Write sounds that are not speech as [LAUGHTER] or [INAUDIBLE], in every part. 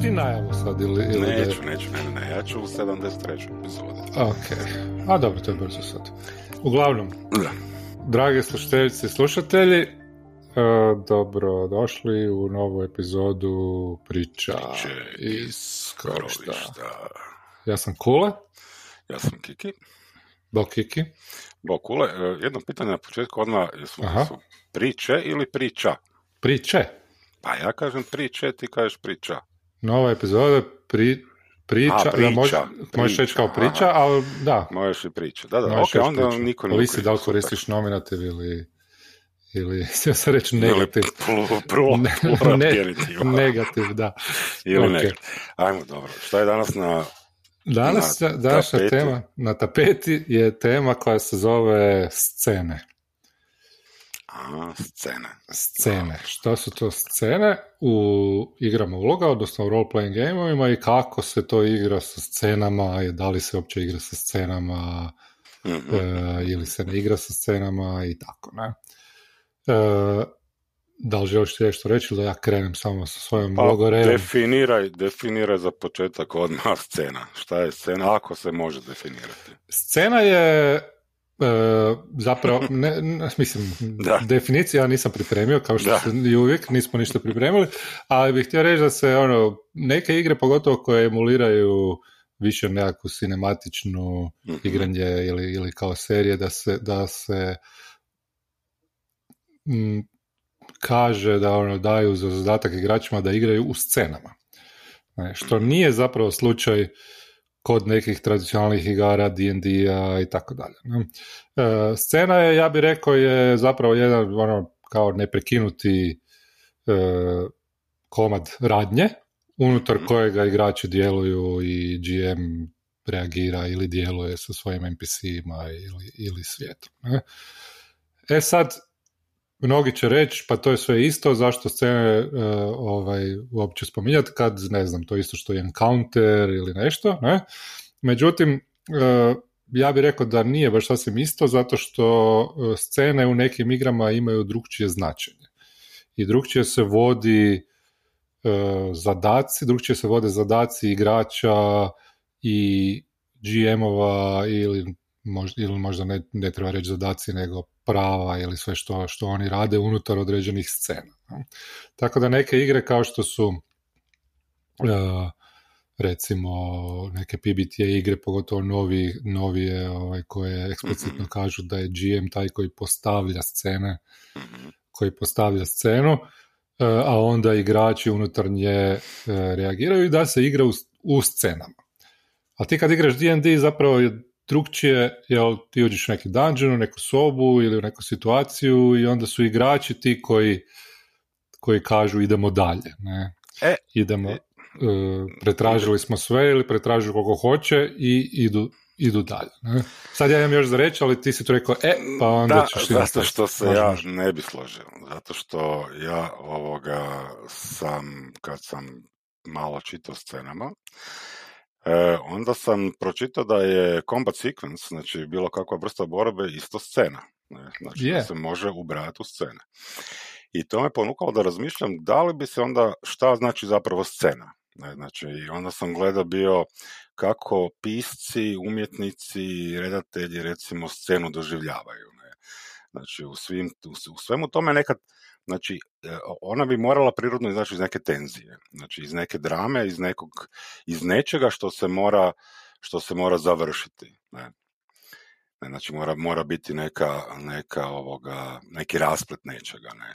Hoćeš ti najavu sad ili... ili Neću, neću, ne, ne, ja ću u 73. epizodi. Ok, a dobro, to je brzo sad. Uglavnom, Da. drage slušateljice i slušatelji, e, dobro došli u novu epizodu priča Priče iz krovišta. Ja sam Kule, Ja sam Kiki. Bok Kiki. Bo, Kule, e, jedno pitanje na početku odmah, jesu, jesu priče ili priča? Priče. Pa ja kažem priče, ti kažeš priča. Nova epizoda pri, priča, A, da priča, može, možeš priča, reći kao priča, aha. ali da, Možeš i priča. Da, da, možeš ok, onda priča. niko ne Ovisi da li koristiš nominativ ili ili, [LAUGHS] htio sam reći Ili negativ. plu- prvo, [LAUGHS] Ne, negativ, da. Ili ok. negativ. Ajmo, dobro. Šta je danas na... Danas, Na današnja tapeti. tema na tapeti je tema koja se zove scene. A, scene. Scene. Što su to scene u igrama uloga, odnosno u role-playing gameovima i kako se to igra sa scenama, i da li se uopće igra sa scenama Mhm. e, ili se ne igra sa scenama i tako, ne. E, da li želiš ti nešto reći ili da ja krenem samo sa svojom Pa, definiraj, definiraj za početak odmah scena. Šta je scena, ako se može definirati. Scena je e, zapravo, [LAUGHS] ne, ne, mislim, Da. definicija ja nisam pripremio, kao što Da. se i uvijek nismo ništa pripremili, ali bih htio reći da se ono, neke igre, pogotovo koje emuliraju više nekakvu cinematičnu Mhm. igranje ili, ili kao serije, da se, da se mm, kaže da ono daju za zadatak igračima da igraju u scenama. Ne, što nije zapravo slučaj kod nekih tradicionalnih igara, D&D-a i tako dalje. E, scena je, ja bih rekao, je zapravo jedan ono kao neprekinuti e, komad radnje unutar Mhm. kojega igrači djeluju i GM reagira ili djeluje sa svojim NPC-ima ili, ili svijetom. Ne? E sad, mnogi će reći, pa to je sve isto, zašto scene e, ovaj, uopće spominjati kad, ne znam, to isto što je encounter ili nešto, ne? Međutim, e, ja bih rekao da nije baš sasvim isto, zato što e, scene u nekim igrama imaju drugčije značenje. I drugčije se vodi e, zadaci, drugčije se vode zadaci igrača i GM-ova ili možda, ili možda ne, ne treba reći zadaci, nego prava ili sve što, što oni rade unutar određenih scena. Tako da neke igre kao što su e, recimo neke PBTA igre, pogotovo novi, novije ovaj, koje eksplicitno Mhm. kažu da je GM taj koji postavlja scene, Mhm. koji postavlja scenu, e, a onda igrači unutar nje e, reagiraju i da se igra u, u scenama. A ti kad igraš D&D zapravo je drugčije, jel ti uđeš u neki dungeon, u neku sobu ili u neku situaciju i onda su igrači ti koji, koji kažu idemo dalje. Ne? E, idemo, e, e, pretražili smo sve ili pretražuju koliko hoće i idu, idu dalje. Ne? Sad ja imam još za reći, ali ti si tu rekao, e, pa onda da, ćeš zato nastaviti. što se ja ne bi složio. Zato što ja ovoga sam, kad sam malo čitao scenama, e, onda sam pročitao da je combat sequence, znači bilo kakva vrsta borbe, isto scena. Ne? Znači Je. da se može ubrajati u scene. I to me ponukalo da razmišljam da li bi se onda, šta znači zapravo scena. Ne, znači, i onda sam gledao bio kako pisci, umjetnici, redatelji recimo scenu doživljavaju. Znači, u, svim, u, svemu tome nekad, znači, e, ona bi morala prirodno izaći iz neke tenzije, znači iz neke drame, iz nekog, iz nečega što se mora, što se mora završiti. Ne. Ne, znači mora, mora biti neka, neka ovoga, neki rasplet nečega, ne.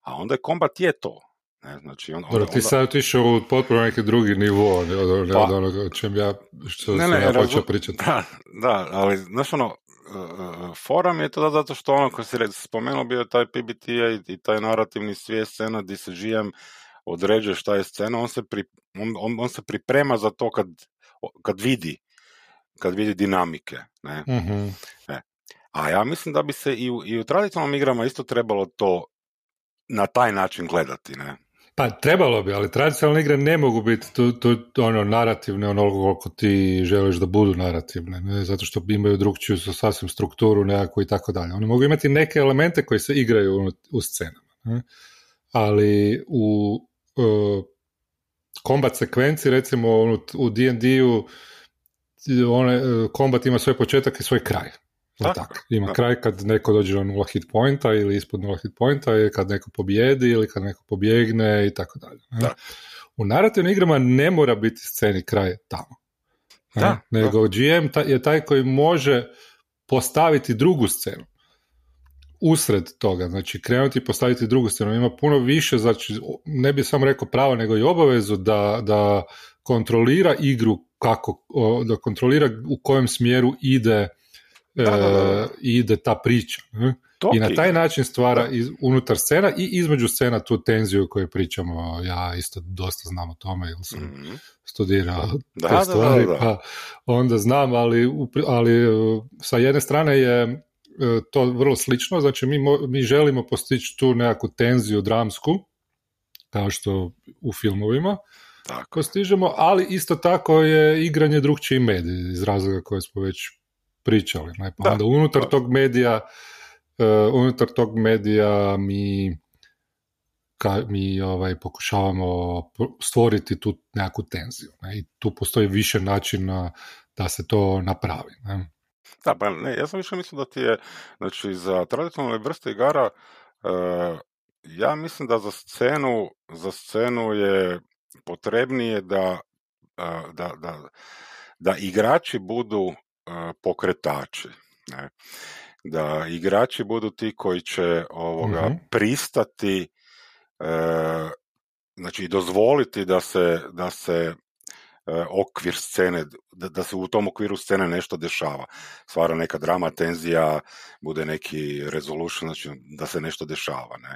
A onda je kombat je to. Ne, znači on, Dobro, onda, ti sad otišao u potpuno neki drugi nivo ne, od, Pa- od onoga o čem ja, što Ne, sam ne, ja počeo pričati. [LAUGHS] Da, da, ali znaš ono, uh, forum je to da zato što ono, ko si spomenuo, bio je taj PBTA i, i taj narativni svijet scena gdje se GM određuje šta je scena, on se, pri, on, on, on se priprema za to kad, kad vidi kad vidi dinamike, ne. Mhm. A ja mislim da bi se i u, i u tradicionalnim igrama isto trebalo to na taj način gledati, ne. Pa trebalo bi, ali tradicionalne igre ne mogu biti tu, tu, ono narativne onoliko koliko ti želiš da budu narativne, ne? zato što imaju drugčiju su sasvim strukturu nekakvu i tako dalje. Oni mogu imati neke elemente koji se igraju u, u scenama, ne? ali u e, kombat sekvenci, recimo ono, u D&D-u one, kombat ima svoj početak i svoj kraj. Tako, Ima kraj kad neko dođe na nula hit pointa ili ispod nula hit pointa ili kad neko pobjedi ili kad neko pobjegne i tako dalje. U narativnim igrama ne mora biti sceni kraj tamo. Da, nego GM je taj koji može postaviti drugu scenu usred toga, znači krenuti i postaviti drugu scenu. Ima puno više, znači ne bi samo rekao pravo, nego i obavezu da, da kontrolira igru kako, da kontrolira u kojem smjeru ide E, ide ta priča. I na taj način stvara iz, unutar scena i između scena tu tenziju o kojoj pričamo. Ja isto dosta znam o tome jer sam mm studirao da, te stvari, pa onda znam, ali, ali e, sa jedne strane je e, to vrlo slično, znači mi, mi želimo postići tu nekakvu tenziju dramsku, kao što u filmovima, tako. postižemo, ali isto tako je igranje drugčiji medij iz razloga koje smo već pričali. Ne? Pa onda unutar tog medija uh, unutar tog medija mi ka, mi ovaj, pokušavamo stvoriti tu nekakvu tenziju. Ne? I tu postoji više načina da se to napravi. Ne? Da, pa ne, ja sam više mislio da ti je, znači za tradicionalne vrste igara, uh, ja mislim da za scenu, za scenu je potrebnije da, uh, da, da, da igrači budu pokretači. Ne? Da igrači budu ti koji će ovoga mm pristati e, znači dozvoliti da se, da se e, okvir scene, da, da se u tom okviru scene nešto dešava. Stvara neka drama, tenzija, bude neki resolution, znači da se nešto dešava. Ne?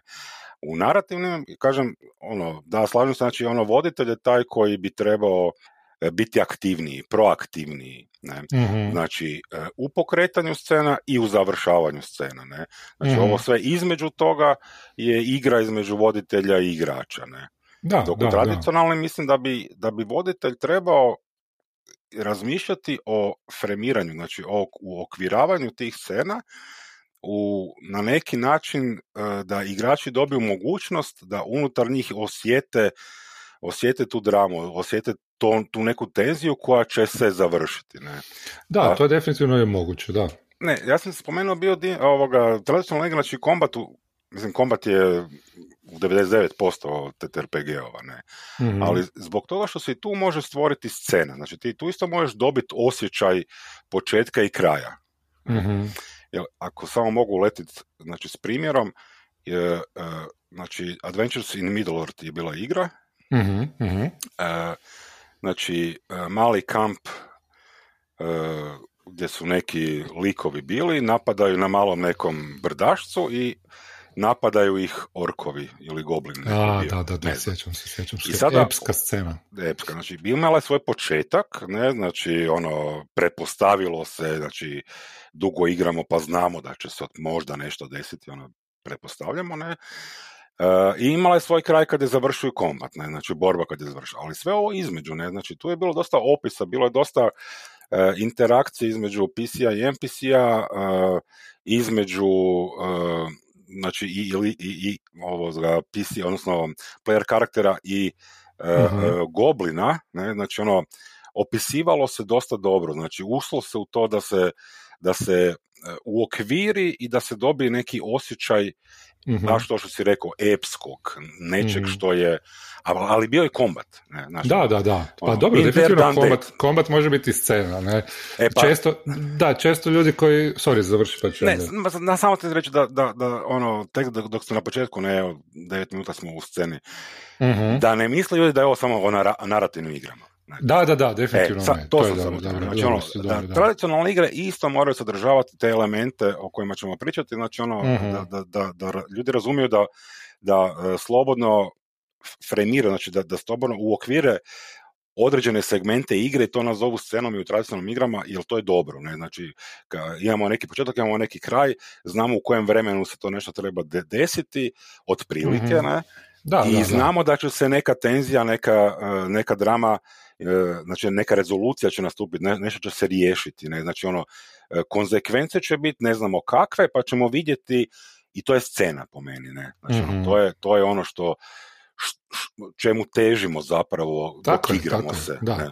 U narativnim, kažem, ono, da, slažem se, znači ono, voditelj je taj koji bi trebao biti aktivniji, proaktivniji. Ne? Mhm. Znači, e, u pokretanju scena i u završavanju scena. Ne? Znači, mhm. ovo sve između toga je igra između voditelja i igrača. Ne? Da, Dok u tradicionalnim mislim da bi, da bi voditelj trebao razmišljati o fremiranju, znači o okviravanju tih scena u, na neki način e, da igrači dobiju mogućnost da unutar njih osjete osjete tu dramu, osjete to, tu neku tenziju koja će se završiti. Ne? Da, to je definitivno je moguće, da. Ne, ja sam spomenuo bio di, ovoga, tradicionalno igra, znači kombat, mislim, kombat je u 99% TTRPG-ova, ne. mm Ali zbog toga što se i tu može stvoriti scena, znači ti tu isto možeš dobiti osjećaj početka i kraja. mm Jer ako samo mogu letiti znači, s primjerom, je, uh, znači Adventures in Middle-earth je bila igra, mm znači e, mali kamp e, gdje su neki likovi bili, napadaju na malom nekom brdašcu i napadaju ih orkovi ili goblini. A, da, da, da, sjećam se, sjećam se. I sada, epska scena. Epska, znači, imala je svoj početak, ne, znači, ono, prepostavilo se, znači, dugo igramo pa znamo da će se možda nešto desiti, ono, prepostavljamo, ne, i imala je svoj kraj kad je završio kombat, ne, znači borba kad je završila, ali sve ovo između, ne, znači tu je bilo dosta opisa, bilo je dosta uh, interakcije između PC-a i NPC-a, uh, između uh, znači i, i, i, i ovo PC, odnosno player karaktera i uh goblina, ne, znači ono, opisivalo se dosta dobro, znači uslo se u to da se, da se u okviri i da se dobije neki osjećaj mm baš to što si rekao, epskog, nečeg mm što je, ali bio je kombat. Ne, znači, da, da, da. Pa ono, dobro, definitivno kombat, kombat može biti scena. Ne? E, pa, često, da, često ljudi koji, sorry, završi pa ću. Ne, na, samo te reći da, da, da ono, tek dok ste na početku, ne, evo, devet minuta smo u sceni, mm da ne misle ljudi da je ovo samo o narativnim igrama. Da, da, da, definitivno e, To, sam dobro, dobro, znači, ono, da, tradicionalne igre isto moraju sadržavati te elemente o kojima ćemo pričati, znači ono, mhm. da, da, da, da, ljudi razumiju da, da e, slobodno fremira, znači da, da slobodno okvire određene segmente igre i to nazovu scenom i u tradicionalnim igrama, jer to je dobro. Ne? Znači, imamo neki početak, imamo neki kraj, znamo u kojem vremenu se to nešto treba desiti, otprilike, mm ne? Da, I znamo da. da će se neka tenzija, neka, e, neka drama znači neka rezolucija će nastupiti, ne, nešto će se riješiti, ne, znači ono, e, konzekvence će biti ne znamo kakve, pa ćemo vidjeti i to je scena po meni, ne, znači ono, mhm. to, je, to je ono što, čemu težimo zapravo tako dok igramo tako se. Da. Ne?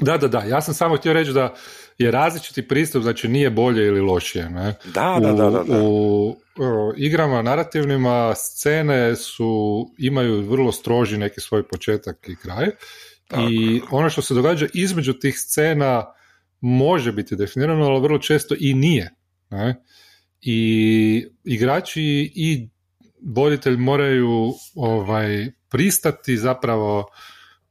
Da, da, da. Ja sam samo htio reći da je različiti pristup, znači nije bolje ili lošije. Ne? Da, da, da, da, da. U, u igrama narativnima scene su, imaju vrlo stroži neki svoj početak i kraj. Tako. I ono što se događa između tih scena može biti definirano, ali vrlo često i nije. Ne? I igrači i voditelj moraju ovaj pristati zapravo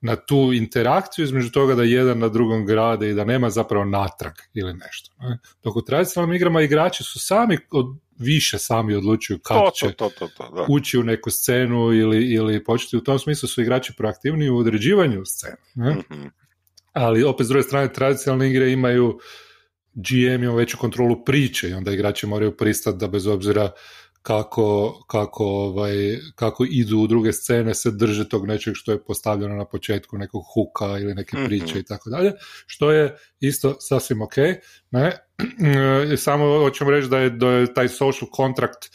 na tu interakciju između toga da jedan na drugom grade i da nema zapravo natrag ili nešto. Ne? Dok u tradicionalnim igrama igrači su sami od, više sami odlučuju kad to, će to, to, to, da. ući u neku scenu ili, ili početi. U tom smislu su igrači proaktivniji u određivanju scene. Ne? Mm-hmm. Ali opet s druge strane tradicionalne igre imaju GM ima veću kontrolu priče i onda igrači moraju pristati da bez obzira kako, kako, ovaj, kako idu u druge scene se drže tog nečeg što je postavljeno na početku nekog huka ili neke priče mm-hmm. i tako dalje, što je isto sasvim ok. Ne? Samo hoćemo reći da je, da je taj social contract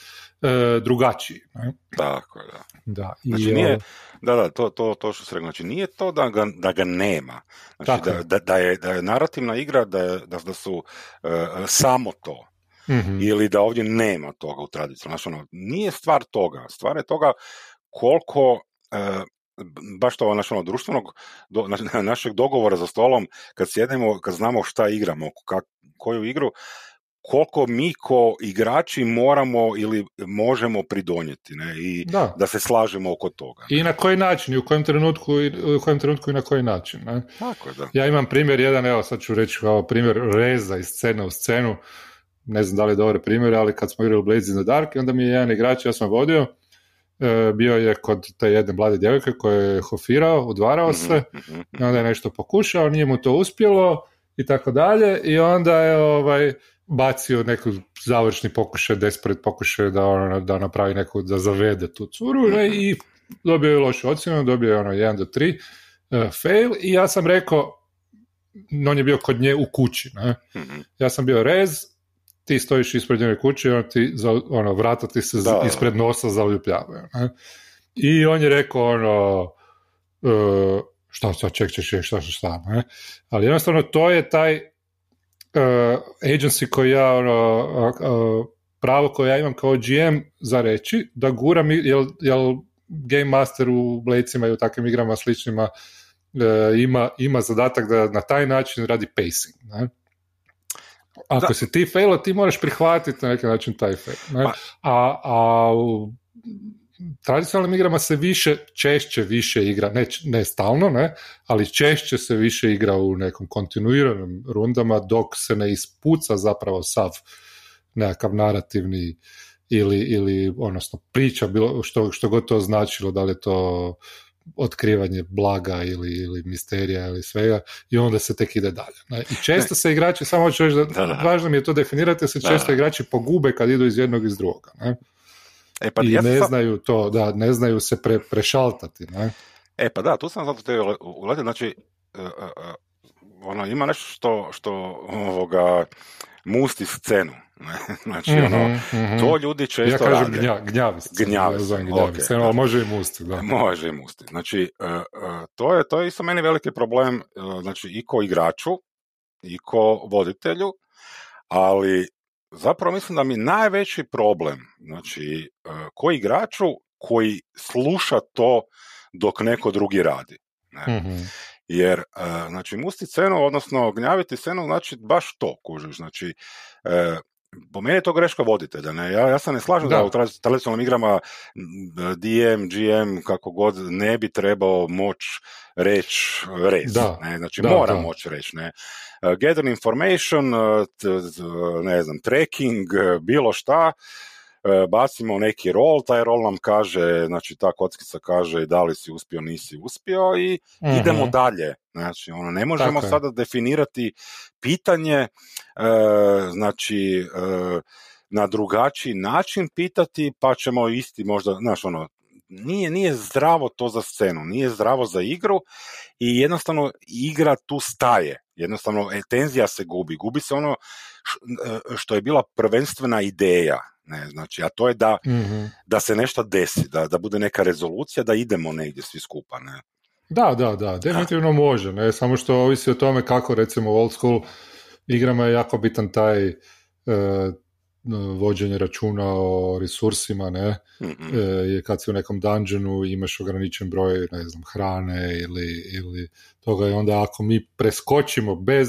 e, drugačiji. Ne? Tako da. Da, znači, i, nije, da, da, to, to, to što se rekao, znači nije to da ga, da ga nema, znači da, da, da, je, da je narativna igra, da, da, da su uh, samo to, mm-hmm. ili da ovdje nema toga u tradiciji. Znači, ono, nije stvar toga, stvar je toga koliko uh, baš to znači, ono, društvenog, do, našeg dogovora za stolom, kad sjedemo, kad znamo šta igramo, kak, koju igru, koliko mi ko igrači moramo ili možemo pridonijeti ne? i da. da se slažemo oko toga. I na koji način i u kojem trenutku i u kojem trenutku i na koji način. Ne? Tako da. Ja imam primjer jedan, evo sad ću reći kao primjer reza iz scene u scenu, ne znam da li je dobar primjer, ali kad smo igrali Blades in the Dark, onda mi je jedan igrač, ja sam vodio, bio je kod te jedne mlade djevojke koje je hofirao, udvarao se, mm-hmm, i onda je nešto pokušao, nije mu to uspjelo i tako dalje, i onda je ovaj, bacio neku završni pokušaj, desperate pokušaj da, ono, da napravi neku, da zavede tu curu ne, i dobio je lošu ocjenu, dobio je ono 1 do 3 uh, fail i ja sam rekao, on je bio kod nje u kući, ne? ja sam bio rez, ti stojiš ispred njene kuće i on ti, za, ono, vrata ti se Da. ispred nosa zaljupljavaju. Ne? I on je rekao, ono, uh, šta, šta, ček, ček, ček, šta, šta, šta, ne? Ali jednostavno to je taj uh, agency koji ja, ono, uh, pravo koje ja imam kao GM za reći, da guram, jel, jel Game Master u Bladesima i u takvim igrama sličnima uh, ima, ima zadatak da na taj način radi pacing, ne? Ako Da. si ti failo, ti moraš prihvatiti na neki način taj fail. Ne? Pa- A, a u tradicionalnim igrama se više, češće više igra, ne, ne stalno, ne, ali češće se više igra u nekom kontinuiranim rundama dok se ne ispuca zapravo sav nekakav narativni ili, ili odnosno priča, bilo, što, što god to značilo, da li je to otkrivanje blaga ili, ili misterija ili svega i onda se tek ide dalje. I često se igrači, samo hoću reći da, Da, da. važno mi je to definirati, se često da. igrači pogube kad idu iz jednog iz drugoga. Ne? E pa, I ja sam ne sad- znaju to, da, ne znaju se pre, prešaltati. Ne? E pa da, tu sam zato te uletio, znači, uh, uh, uh, ono, ima nešto što, što ovoga, musti scenu. [LAUGHS] Znači, ono, mhm. to ljudi često ja kažem rade. gnja, gnjavi se. Gnjavi ja se, zovem gnjavi ok, se, ali može i musti, da. Može i musti. Znači, uh, uh, to, je, to je isto meni veliki problem, uh, znači, i ko igraču, i ko voditelju, ali zapravo mislim da mi najveći problem, znači, ko igraču koji sluša to dok neko drugi radi. Ne? Mhm. Jer, uh, znači, musti scenu, odnosno gnjaviti scenu, znači baš to, kužiš, znači, uh, po meni je to greška voditelja, ne? Ja, ja se ne slažem da, Da. u tra- tradicionalnim igrama DM, GM, kako god, ne bi trebao moć reći rez, Da. ne? Znači, Da, mora da. moći reći, ne? Uh, gather information, uh, t- t- ne znam, tracking, uh, bilo šta, uh, bacimo neki rol, taj rol nam kaže, znači ta kockica kaže da li si uspio, nisi uspio i Mhm. idemo dalje. Znači, ono, ne možemo Tako sada definirati pitanje, e, znači, e, na drugačiji način pitati, pa ćemo isti možda, znaš, ono, nije, nije zdravo to za scenu, nije zdravo za igru i jednostavno igra tu staje. Jednostavno, e, tenzija se gubi. Gubi se ono e, što je bila prvenstvena ideja. Ne, znači, a to je da, Mhm. da se nešto desi, da, da bude neka rezolucija, da idemo negdje svi skupa. Ne? Da, da, da, definitivno može, ne, samo što ovisi o tome kako recimo u old school igrama je jako bitan taj e, vođenje računa o resursima, ne, Mhm. e, je kad si u nekom dungeonu imaš ograničen broj, ne znam, hrane ili, ili toga i onda ako mi preskočimo bez,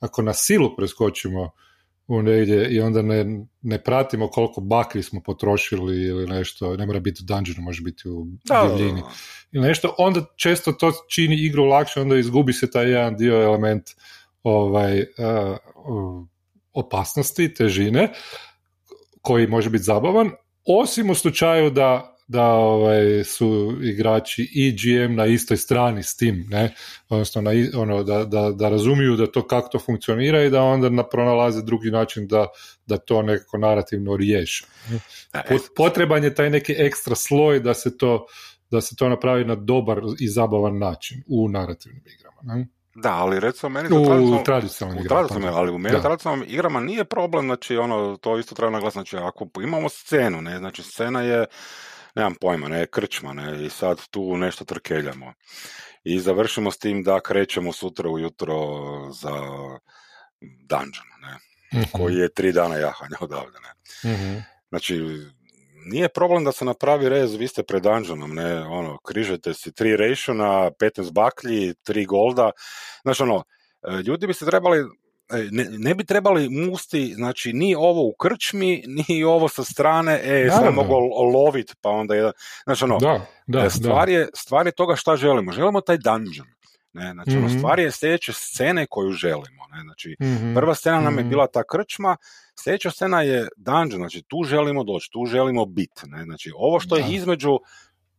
ako na silu preskočimo u negdje i onda ne, ne pratimo koliko bakri smo potrošili ili nešto, ne mora biti u dungeonu, može biti u divljini ili nešto, onda često to čini igru lakše, onda izgubi se taj jedan dio element ovaj, uh, opasnosti, težine, koji može biti zabavan, osim u slučaju da da ovaj, su igrači i GM na istoj strani s tim, ne? odnosno na, ono, da, da, da razumiju da to kako to funkcionira i da onda na, pronalaze drugi način da, da to nekako narativno riješe. E, Pot- Potreban je taj neki ekstra sloj da se to da se to napravi na dobar i zabavan način u narativnim igrama. Ne? Da, ali recimo meni U tradicionalnim u igrama. tradicionalnim, pardon. ali u meni Da. tradicionalnim igrama nije problem, znači ono, to isto treba naglasiti, znači ako imamo scenu, ne, znači scena je, nemam pojma, ne, krčma, ne, i sad tu nešto trkeljamo. I završimo s tim da krećemo sutra ujutro za dungeon, ne, Mhm. koji je tri dana jahanja odavde, ne. Mhm. Znači, nije problem da se napravi rez, vi ste pred dungeonom, ne, ono, križete si tri rationa, 15 baklji, tri golda, znači ono, ljudi bi se trebali, ne, ne bi trebali musti, znači, ni ovo u krčmi, ni ovo sa strane, e, sad mogu lovit, pa onda jedan, znači ono, Da, da, e, stvar, da. je, stvar je toga šta želimo, želimo taj dungeon, ne, znači, ono, Mhm. stvar je sljedeće scene koju želimo, ne, znači, Mhm. Prva scena nam je Mhm. bila ta krčma, sljedeća scena je dungeon, znači tu želimo doći, tu želimo biti. Ne? Znači ovo što Da. je između,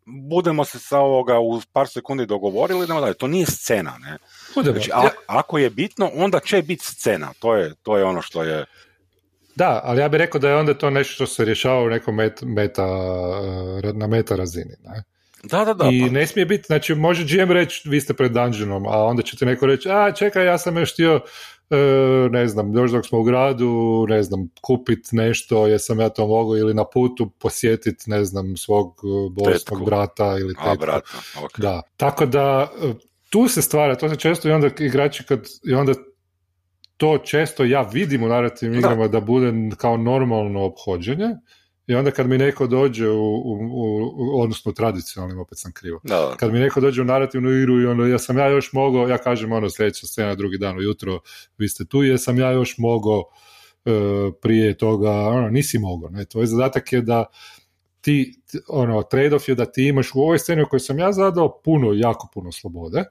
budemo se sa ovoga u par sekundi dogovorili, idemo dalje. To nije scena. Ne? Znači, a, ako je bitno, onda će biti scena. To je, to je ono što je... Da, ali ja bih rekao da je onda to nešto što se rješava u nekom met, meta, eh, na meta razini. Ne? Da, da, da. I pa- ne smije biti, znači može GM reći vi ste pred dungeonom, a onda će ti neko reći, a čekaj, ja sam još htio, ne znam, još dok smo u gradu, ne znam, kupit nešto, jesam ja to mogao ili na putu posjetit, ne znam, svog e, bolesnog Tetku. brata ili a, tetku. brata, ok. Da, tako da e, tu se stvara, to se često i onda igrači kad, i onda to često ja vidim u narativnim igrama da bude kao normalno obhođenje i onda kad mi neko dođe u, u, u- u odnosno u tradicionalnim, opet sam krivo, da. kad mi neko dođe u narativnu igru i ono, ja sam ja još mogao, ja kažem ono sljedeća scena drugi dan ujutro, vi ste tu, jesam ja još mogao e, prije toga, ono, nisi mogao, ne, tvoj zadatak je da ti, ono, trade-off je da ti imaš u ovoj sceni u kojoj sam ja zadao puno, jako puno slobode,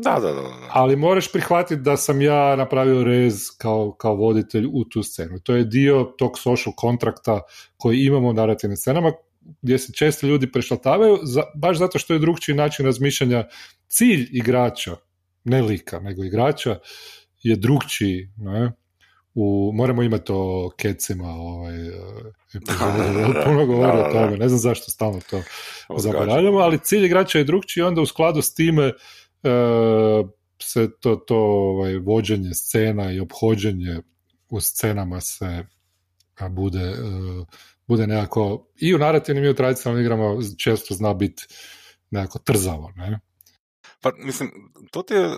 Da, da, da, da. ali moraš prihvatiti da sam ja napravio rez kao, kao voditelj u tu scenu. To je dio tog social kontrakta koji imamo u narativnim scenama, gdje se često ljudi prešlatavaju, za, baš zato što je drugčiji način razmišljanja. Cilj igrača, ne lika, nego igrača, je drugčiji. Ne? U, moramo imati o kecima ovaj, epizodu, [LAUGHS] Da, puno govori da, o tome, ne znam zašto stalno to zaboravljamo, ali cilj igrača je drugčiji, onda u skladu s time se to, to ovaj, vođenje scena i obhođenje u scenama se a, bude, e, bude nekako i u narativnim i u tradicionalnim igrama često zna biti nekako trzavo, ne? Pa, mislim, to ti je,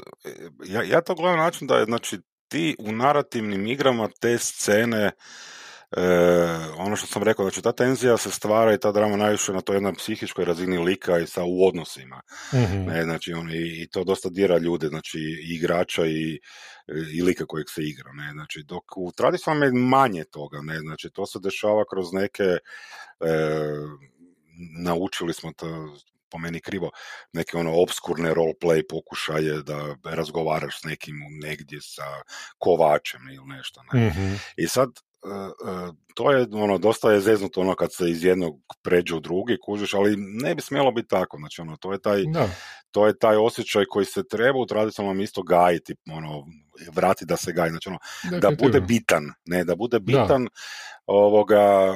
ja, ja to gledam na način da je, znači, ti u narativnim igrama te scene, e, ono što sam rekao, znači ta tenzija se stvara i ta drama najviše na toj jednoj psihičkoj razini lika i sa u odnosima. Mhm. Ne, znači, on, i, i to dosta dira ljude, znači i igrača i, i lika kojeg se igra, ne, znači, dok u tradicionalnom je manje toga, ne, znači, to se dešava kroz neke, e, naučili smo to, po meni krivo, neke ono obskurne roleplay pokušaje da razgovaraš s nekim negdje sa kovačem ili nešto, ne. Mhm. I sad, e, e, to je ono, dosta je zeznuto ono kad se iz jednog pređe u drugi, kužiš, ali ne bi smjelo biti tako, znači ono, to je taj, Da. to je taj osjećaj koji se treba u tradicionalnom isto gajiti, ono, vrati da se gaji, znači ono, da bude bitan, ne, da bude bitan ovoga,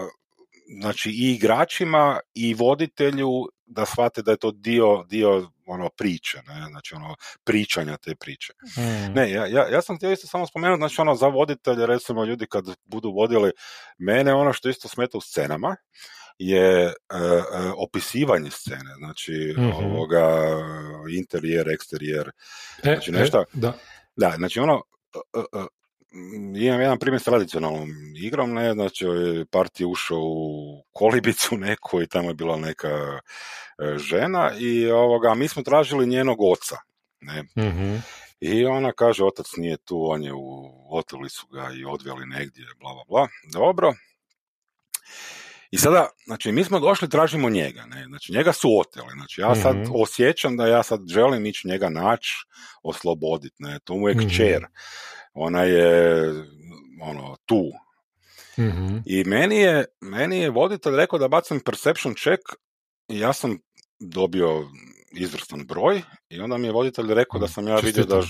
znači i igračima i voditelju da shvate da je to dio, dio ono priče, ne, znači ono pričanja te priče. Mm. Ne, ja, ja, ja sam htio isto samo spomenuti, znači ono za voditelje, recimo ljudi kad budu vodili mene, ono što isto smeta u scenama, je e, e, opisivanje scene, znači Mhm. ovoga interijer, eksterijer, E, znači nešto- e, da. da, znači ono, e, e, e, imam jedan primjer s tradicionalnom igrom, ne, znači part je ušao u kolibicu [LAUGHS] neku i tamo je bila neka e, žena i ovoga, mi smo tražili njenog oca, ne, Mhm. i ona kaže, otac nije tu, on je u, oteli su ga i odveli negdje, bla, bla, bla. Dobro. I sada, znači, mi smo došli, tražimo njega, ne? Znači, njega su oteli. Znači, ja sad Mhm. osjećam da ja sad želim ići njega naći, osloboditi, ne? To mu je Mhm. kćer. Ona je, ono, tu. Mhm. I meni je, meni je voditelj rekao da bacam perception check i ja sam dobio izvrstan broj i onda mi je voditelj rekao da sam ja vidio da,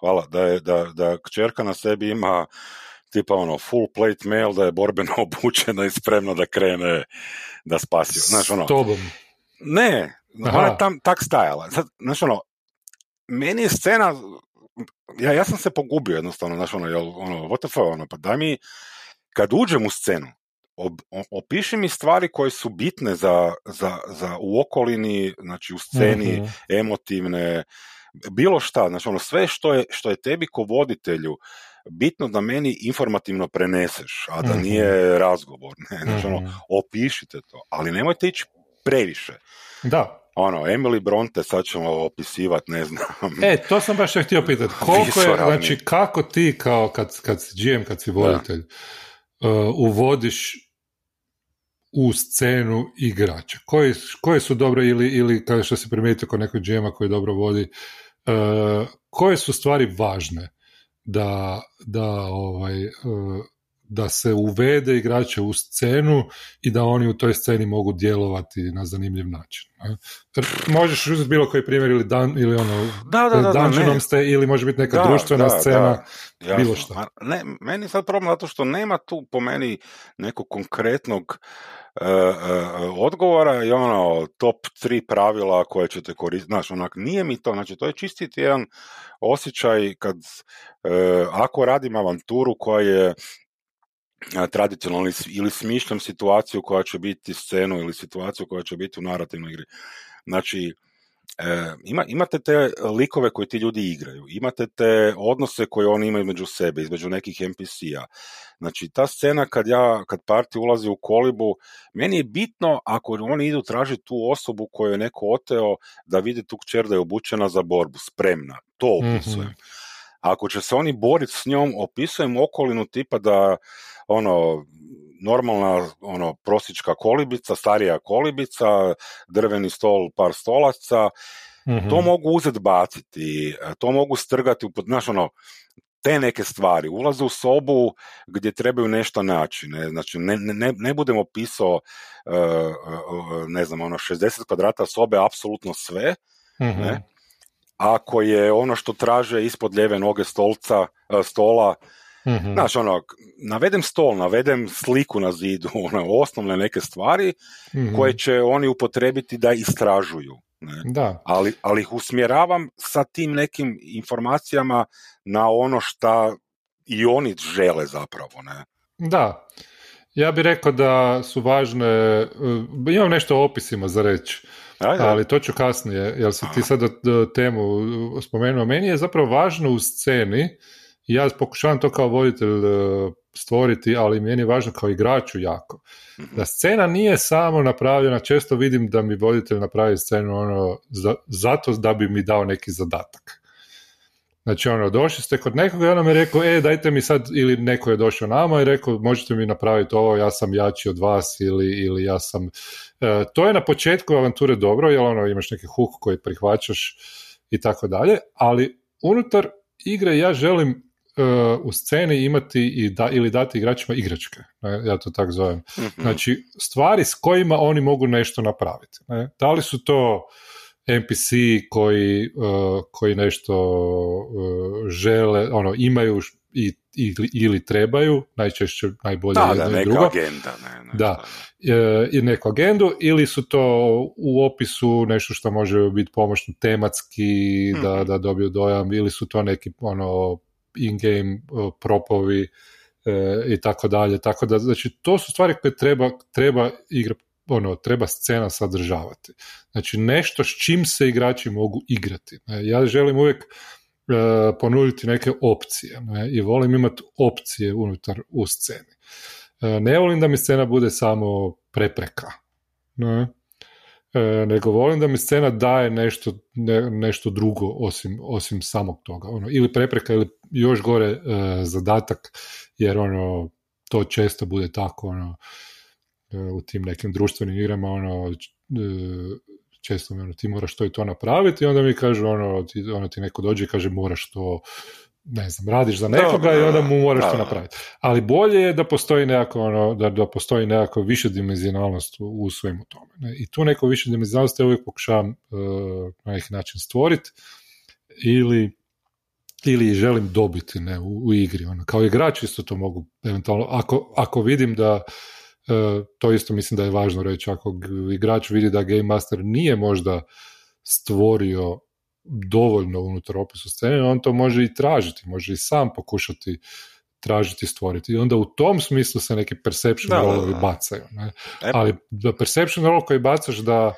hvala, da je, da, da kćerka na sebi ima tipa ono full plate mail, da je borbeno [LAUGHS] obučena i spremna da krene da spasi. Znaš ono, S tobom. ne, Aha. ona je tam tak stajala. Znaš ono, meni je scena, ja, ja sam se pogubio jednostavno, znaš ono, jel, ono, what the fuck, ono, pa daj mi, kad uđem u scenu, ob, opiši mi stvari koje su bitne za, za, za u okolini, znači u sceni, Mhm. emotivne, bilo šta, znači ono, sve što je, što je tebi ko voditelju bitno da meni informativno preneseš, a da Mhm. nije razgovor, [LAUGHS] ne, znači ono, Mhm. opišite to, ali nemojte ići previše. Da. Ono, Emily Bronte, sad ćemo opisivat, ne znam. E, to sam baš ja htio pitati. [LAUGHS] Koliko je, znači, kako ti kao kad, kad si GM, kad si voditelj, uh, uvodiš u scenu igrača? Koji, koje su dobro, ili, ili kao što si primijetio kod nekog GM-a koji dobro vodi, uh, koje su stvari važne da, da, ovaj, uh, da se uvede igrače u scenu i da oni u toj sceni mogu djelovati na zanimljiv način. Možeš uzeti bilo koji primjer ili, dan, ili ono, Da, da, da, da, ste ili može biti neka Da, društvena da, scena. bilo šta. Ma, Ne, meni je sad problem zato što nema tu po meni nekog konkretnog e, e, odgovora i ono top tri pravila koje ćete koristiti. Znaš, onak, nije mi to, znači to je čistiti jedan osjećaj kad e, ako radim avanturu koja je tradicionalno ili smišljam situaciju koja će biti scenu ili situaciju koja će biti u narativnoj igri. Znači, e, ima, imate te likove koje ti ljudi igraju, imate te odnose koje oni imaju među sebe, između nekih NPC-a. Znači, ta scena kad ja, kad parti ulazi u kolibu, meni je bitno ako oni idu tražiti tu osobu koju je neko oteo, da vide tu kćer da je obučena za borbu, spremna. To Mhm. opisujem. Ako će se oni boriti s njom, opisujem okolinu tipa da ono normalna ono prosječka kolibica, starija kolibica, drveni stol, par stolaca, Mhm. to mogu uzeti baciti, e, to mogu strgati znaš ono, te neke stvari, ulaze u sobu gdje trebaju nešto naći, ne, znači ne, ne, ne budem opisao, e, e, ne znam, ono, 60 kvadrata sobe, apsolutno sve, Mhm. ne? ako je ono što traže ispod lijeve noge stolca, stola, Mhm. znaš, ono, navedem stol, navedem sliku na zidu, [LAUGHS] ono, osnovne neke stvari Mhm. koje će oni upotrebiti da istražuju. Ne? Da. Ali, ali ih usmjeravam sa tim nekim informacijama na ono šta i oni žele zapravo, ne? Da. Ja bih rekao da su važne, uh, imam nešto o opisima za reći, Ajde. ali to ću kasnije, jer si ti sad uh, temu spomenuo. Meni je zapravo važno u sceni, ja pokušavam to kao voditelj uh, stvoriti, ali meni je važno kao igraču jako. Mhm. Da scena nije samo napravljena, često vidim da mi voditelj napravi scenu ono, za, zato da bi mi dao neki zadatak. Znači, ono, došli ste kod nekoga i ono mi je rekao, e, dajte mi sad, ili neko je došao nama i rekao, možete mi napraviti ovo, ja sam jači od vas, ili, ili ja sam... E, to je na početku avanture dobro, jer ono, imaš neki huk koji prihvaćaš i tako dalje, ali unutar igre ja želim e, u sceni imati i da, ili dati igračima igračke, ne, ja to tako zovem. Mhm. Znači, stvari s kojima oni mogu nešto napraviti. Ne? Da li su to NPC koji, uh, koji nešto uh, žele, ono, imaju š- i, ili, ili trebaju, najčešće najbolje Da, jedno da, i drugo. agenda. Ne, ne, Da. e, i neku agendu ili su to u opisu nešto što može biti pomoćno tematski da, Mhm. da dobiju dojam ili su to neki ono in-game propovi e, i tako dalje. Tako da, znači, to su stvari koje treba, treba igra, ono, treba scena sadržavati. Znači, nešto s čim se igrači mogu igrati. Ja želim uvijek e, ponuditi neke opcije ne, i volim imati opcije unutar u sceni. E, ne volim da mi scena bude samo prepreka. Ne? E, nego volim da mi scena daje nešto, ne- nešto drugo osim, osim samog toga. Ono, ili prepreka ili još gore e, zadatak, jer ono, to često bude tako ono, e, u tim nekim društvenim igrama ono, e, često ono, ti moraš to i to napraviti i onda mi kažu ono, ti, ono ti neko dođe i kaže moraš to ne znam, radiš za nekoga i onda mu moraš Da, to da. napraviti. Ali bolje je da postoji nekako ono, da, da postoji nekako višedimenzionalnost u, u svemu tome. Ne? I tu neko višedimenzionalnost ja uvijek pokušavam e, na neki način stvoriti ili ili želim dobiti ne, u, u igri. Ono, kao igrač isto to mogu eventualno, ako, ako vidim da e, to isto mislim da je važno reći, ako igrač vidi da Game Master nije možda stvorio dovoljno unutar opisu scene, on to može i tražiti, može i sam pokušati tražiti stvoriti. I onda u tom smislu se neki perception Da, da, rolovi da. bacaju. Ne? E, Ali da perception roll koji bacaš da,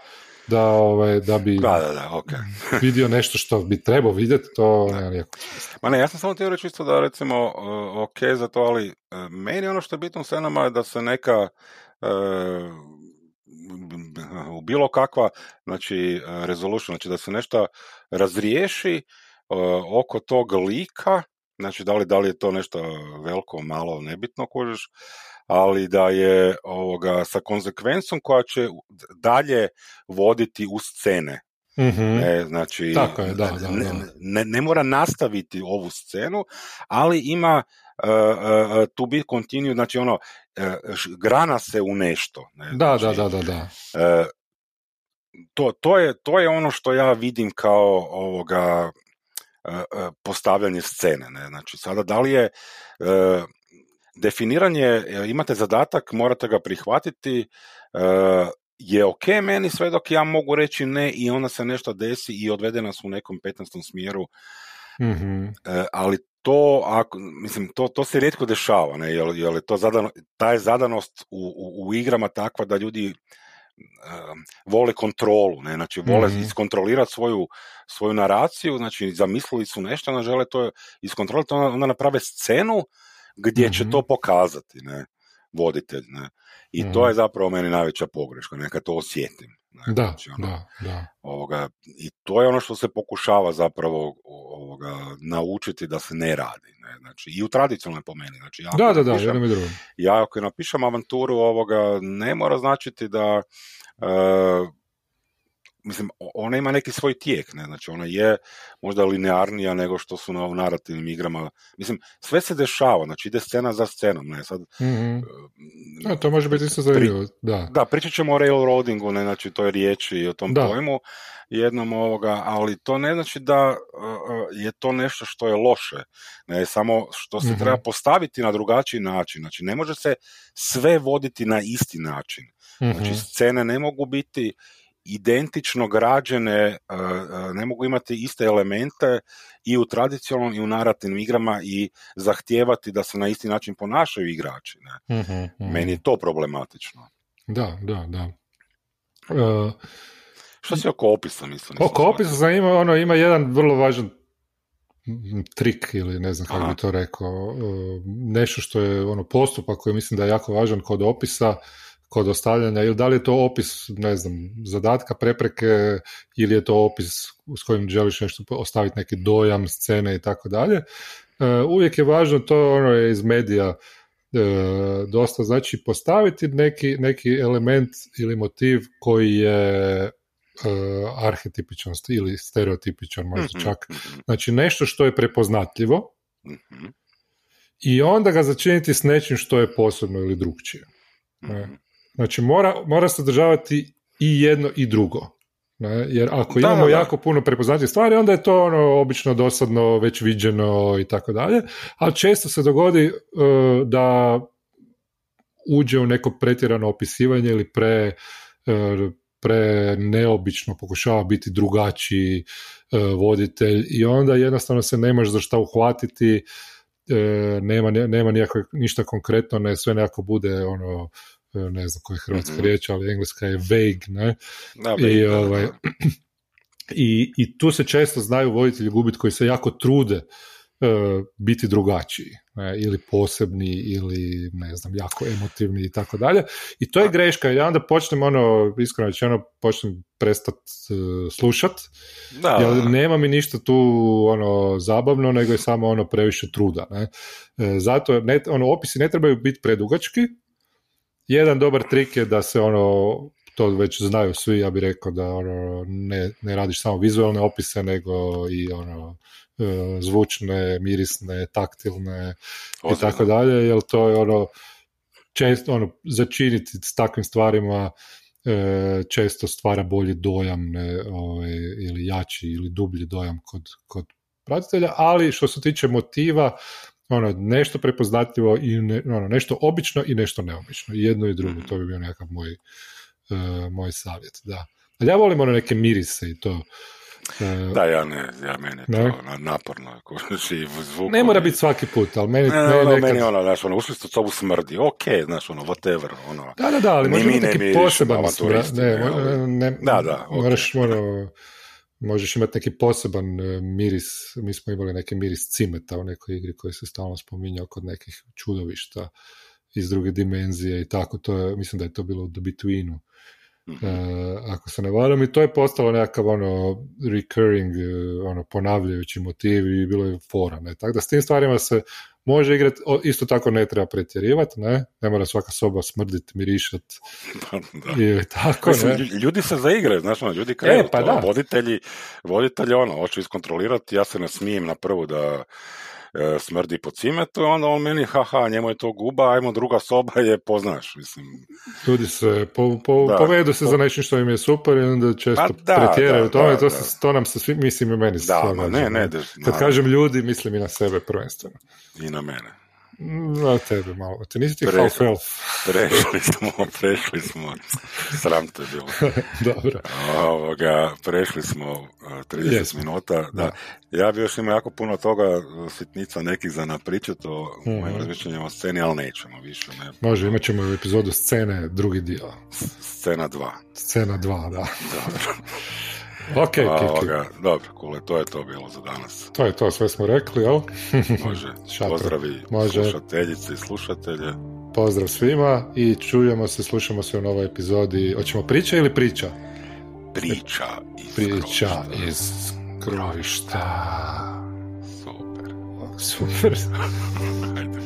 da, ovaj, da bi Da, da, da, ok. [LAUGHS] vidio nešto što bi trebao vidjeti, to nikakvog smisla. Ma ne, ja sam samo htio reći isto da recimo, uh, ok za to, ali uh, meni ono što je bitno u scenama je da se neka uh, u bilo kakva znači uh, resolution, znači da se nešto razriješi uh, oko tog lika, znači da li, da li je to nešto veliko, malo, nebitno kužiš, ali da je ovoga sa konsekvencom koja će dalje voditi u scene. Mhm. Ne, znači, Tako je, da, da, ne, da. Ne, ne mora nastaviti ovu scenu, ali ima uh, uh, to be continue, znači ono, uh, grana se u nešto. Ne, Da, da, znači, da, da, da. uh, to, to, je, to je ono što ja vidim kao ovoga uh, uh, postavljanje scene. Ne? Znači, sada da li je uh, definiranje, e, imate zadatak, morate ga prihvatiti, je ok meni sve dok ja mogu reći ne i onda se nešto desi i odvede nas u nekom 15. smjeru, Mhm. e, ali to, ako, mislim, to, to se rijetko dešava, ne, jer, jer je to zadano, ta je zadanost u, u, u igrama takva da ljudi e, vole kontrolu, ne, znači vole Mhm. iskontrolirati svoju, svoju naraciju, znači zamislili su nešto, ne žele to iskontrolirati, onda, onda naprave scenu gdje će Mhm. to pokazati, ne, voditelj, ne. I to Mhm. je zapravo meni najveća pogreška, neka to osjetim. Ne, Da, znači, ono, da, da. ovoga, I to je ono što se pokušava zapravo ovoga, naučiti da se ne radi. Ne? Znači, I u tradicionalnoj po meni. Znači, ja Da, da, da, napišem- drugom. ja ako napišem avanturu ovoga, ne mora značiti da e, mislim, ona ima neki svoj tijek, ne, znači ona je možda linearnija nego što su na u narativnim igrama, mislim, sve se dešava, znači ide scena za scenom, ne, sad, Mhm. e, Da, to može biti isto zanimljivo, da. da, pričat ćemo o railroadingu, ne, znači toj riječi i o tom Da. pojmu jednom ovoga, ali to ne znači da uh, je to nešto što je loše, ne, samo što se Mhm. treba postaviti na drugačiji način, znači ne može se sve voditi na isti način, znači Mhm. scene ne mogu biti identično građene, uh, uh, ne mogu imati iste elemente i u tradicionalnom i u narativnim igrama i zahtijevati da se na isti način ponašaju igrači. Ne. Mhm, mhm. Meni je to problematično. Da, da, da. E, Što si oko opisa mislim? Oko opisa sam ima, ono, ima jedan vrlo važan trik ili ne znam kako Aha. bi to rekao, e, nešto što je ono postupak koji mislim da je jako važan kod opisa, kod ostavljanja, ili da li je to opis, ne znam, zadatka, prepreke, ili je to opis s kojim želiš nešto ostaviti neki dojam, scene i tako dalje. E, Uvijek je važno, to ono je iz medija e, dosta, znači postaviti neki, neki element ili motiv koji je uh, arhetipičan ili stereotipičan možda Mhm, čak. mhm, Znači nešto što je prepoznatljivo mhm, i onda ga začiniti s nečim što je posebno ili drugčije. Ne. Znači mora, mora sadržavati i jedno i drugo. Ne? Jer ako imamo jako puno prepoznatih stvari, onda je to ono obično dosadno, već viđeno i tako dalje. Ali često se dogodi uh, da uđe u neko pretjerano opisivanje ili pre, uh, pre neobično pokušava biti drugačiji uh, voditelj i onda jednostavno se ne može za šta uhvatiti, nema, nema ništa konkretno, ne sve nekako bude ono ne znam koja je hrvatska mm-hmm. riječ, ali engleska je vague, ne? Da, I, ovaj, [CLEARS THROAT] i, I tu se često znaju voditelji gubiti koji se jako trude uh, biti drugačiji ne, ili posebni ili ne znam jako emotivni i tako dalje i to je greška i onda počnem ono iskreno rečeno počnem prestat uh, slušat da, jer nema mi ništa tu ono zabavno nego je samo ono previše truda ne. Zato ne, ono opisi ne trebaju biti predugački jedan dobar trik je da se ono to već znaju svi, ja bih rekao da ono, ne, ne radiš samo vizualne opise, nego i ono e, zvučne, mirisne, taktilne i tako dalje, jer to je ono često ono začiniti s takvim stvarima e, često stvara bolji dojam ne, ovaj, ili jači ili dublji dojam kod, kod pratitelja, ali što se tiče motiva, ono, nešto prepoznatljivo i ono, nešto obično i nešto neobično. I jedno i drugo, to bi bio nekakav moj, uh, moj savjet, da. Ali ja volim ono neke mirise i to. Uh, da, ja ne, ja meni ne? to naporno. Zvuk, ne mora biti svaki put, ali meni... Ne, meni, ono, nekad... meni ono, znaš, ono, ušli ste sobu smrdi, ok, znaš, ono, whatever, ono... Da, da, da, ali biti neki poseban smrdi. Ne, ne, ne, da, da, okay. moraš, ono, možeš imati neki poseban e, miris, mi smo imali neki miris cimeta u nekoj igri koji se stalno spominjao kod nekih čudovišta iz druge dimenzije i tako, to je, mislim da je to bilo u The Betweenu, mm ako se ne varam, i to je postalo nekakav ono recurring, e, ono ponavljajući motiv i bilo je fora, ne, tako da s tim stvarima se može igrati, isto tako ne treba pretjerivati, ne, ne mora svaka soba smrditi, mirišat [LAUGHS] da. i tako, Mislim, ne. Ljudi se zaigraju, znaš, ono, ljudi krenu, e, pa da. voditelji, voditelji, ono, hoću iskontrolirati, ja se ne smijem na prvu da smrdi po cimetu, onda on meni, haha, njemu je to guba, ajmo druga soba je, poznaš, mislim. Ljudi se po, po, povedu se za nešto što im je super i onda često pa, da, pretjeraju da, tome, to, se, to nam se svi, mislim i meni se da, ne, ne, Kad kažem ljudi, mislim i na sebe prvenstveno. I na mene. Na tebe malo. Te nisi ti Pre, Prešli smo, [LAUGHS] prešli smo. Sram te bilo. [LAUGHS] Dobro. Ovoga, prešli smo uh, 30 yes. minuta. Da. Ja bi još imao jako puno toga, sitnica nekih za napričati o mm-hmm. mojim razmišljanjima o sceni, ali nećemo više. Ne. Može, imat ćemo u epizodu scene drugi dio. Scena 2. Scena 2, da. Dobro. [LAUGHS] Ok, Ovoga, dobro, kule, to je to bilo za danas. To je to, sve smo rekli, jel? [LAUGHS] Može. [LAUGHS] Pozdravi Može. slušateljice i slušatelje. Pozdrav svima i čujemo se, slušamo se u novoj epizodi. Hoćemo priča ili priča? Priča iz Priča iz grovišta. Super. Super. [LAUGHS] Ajde.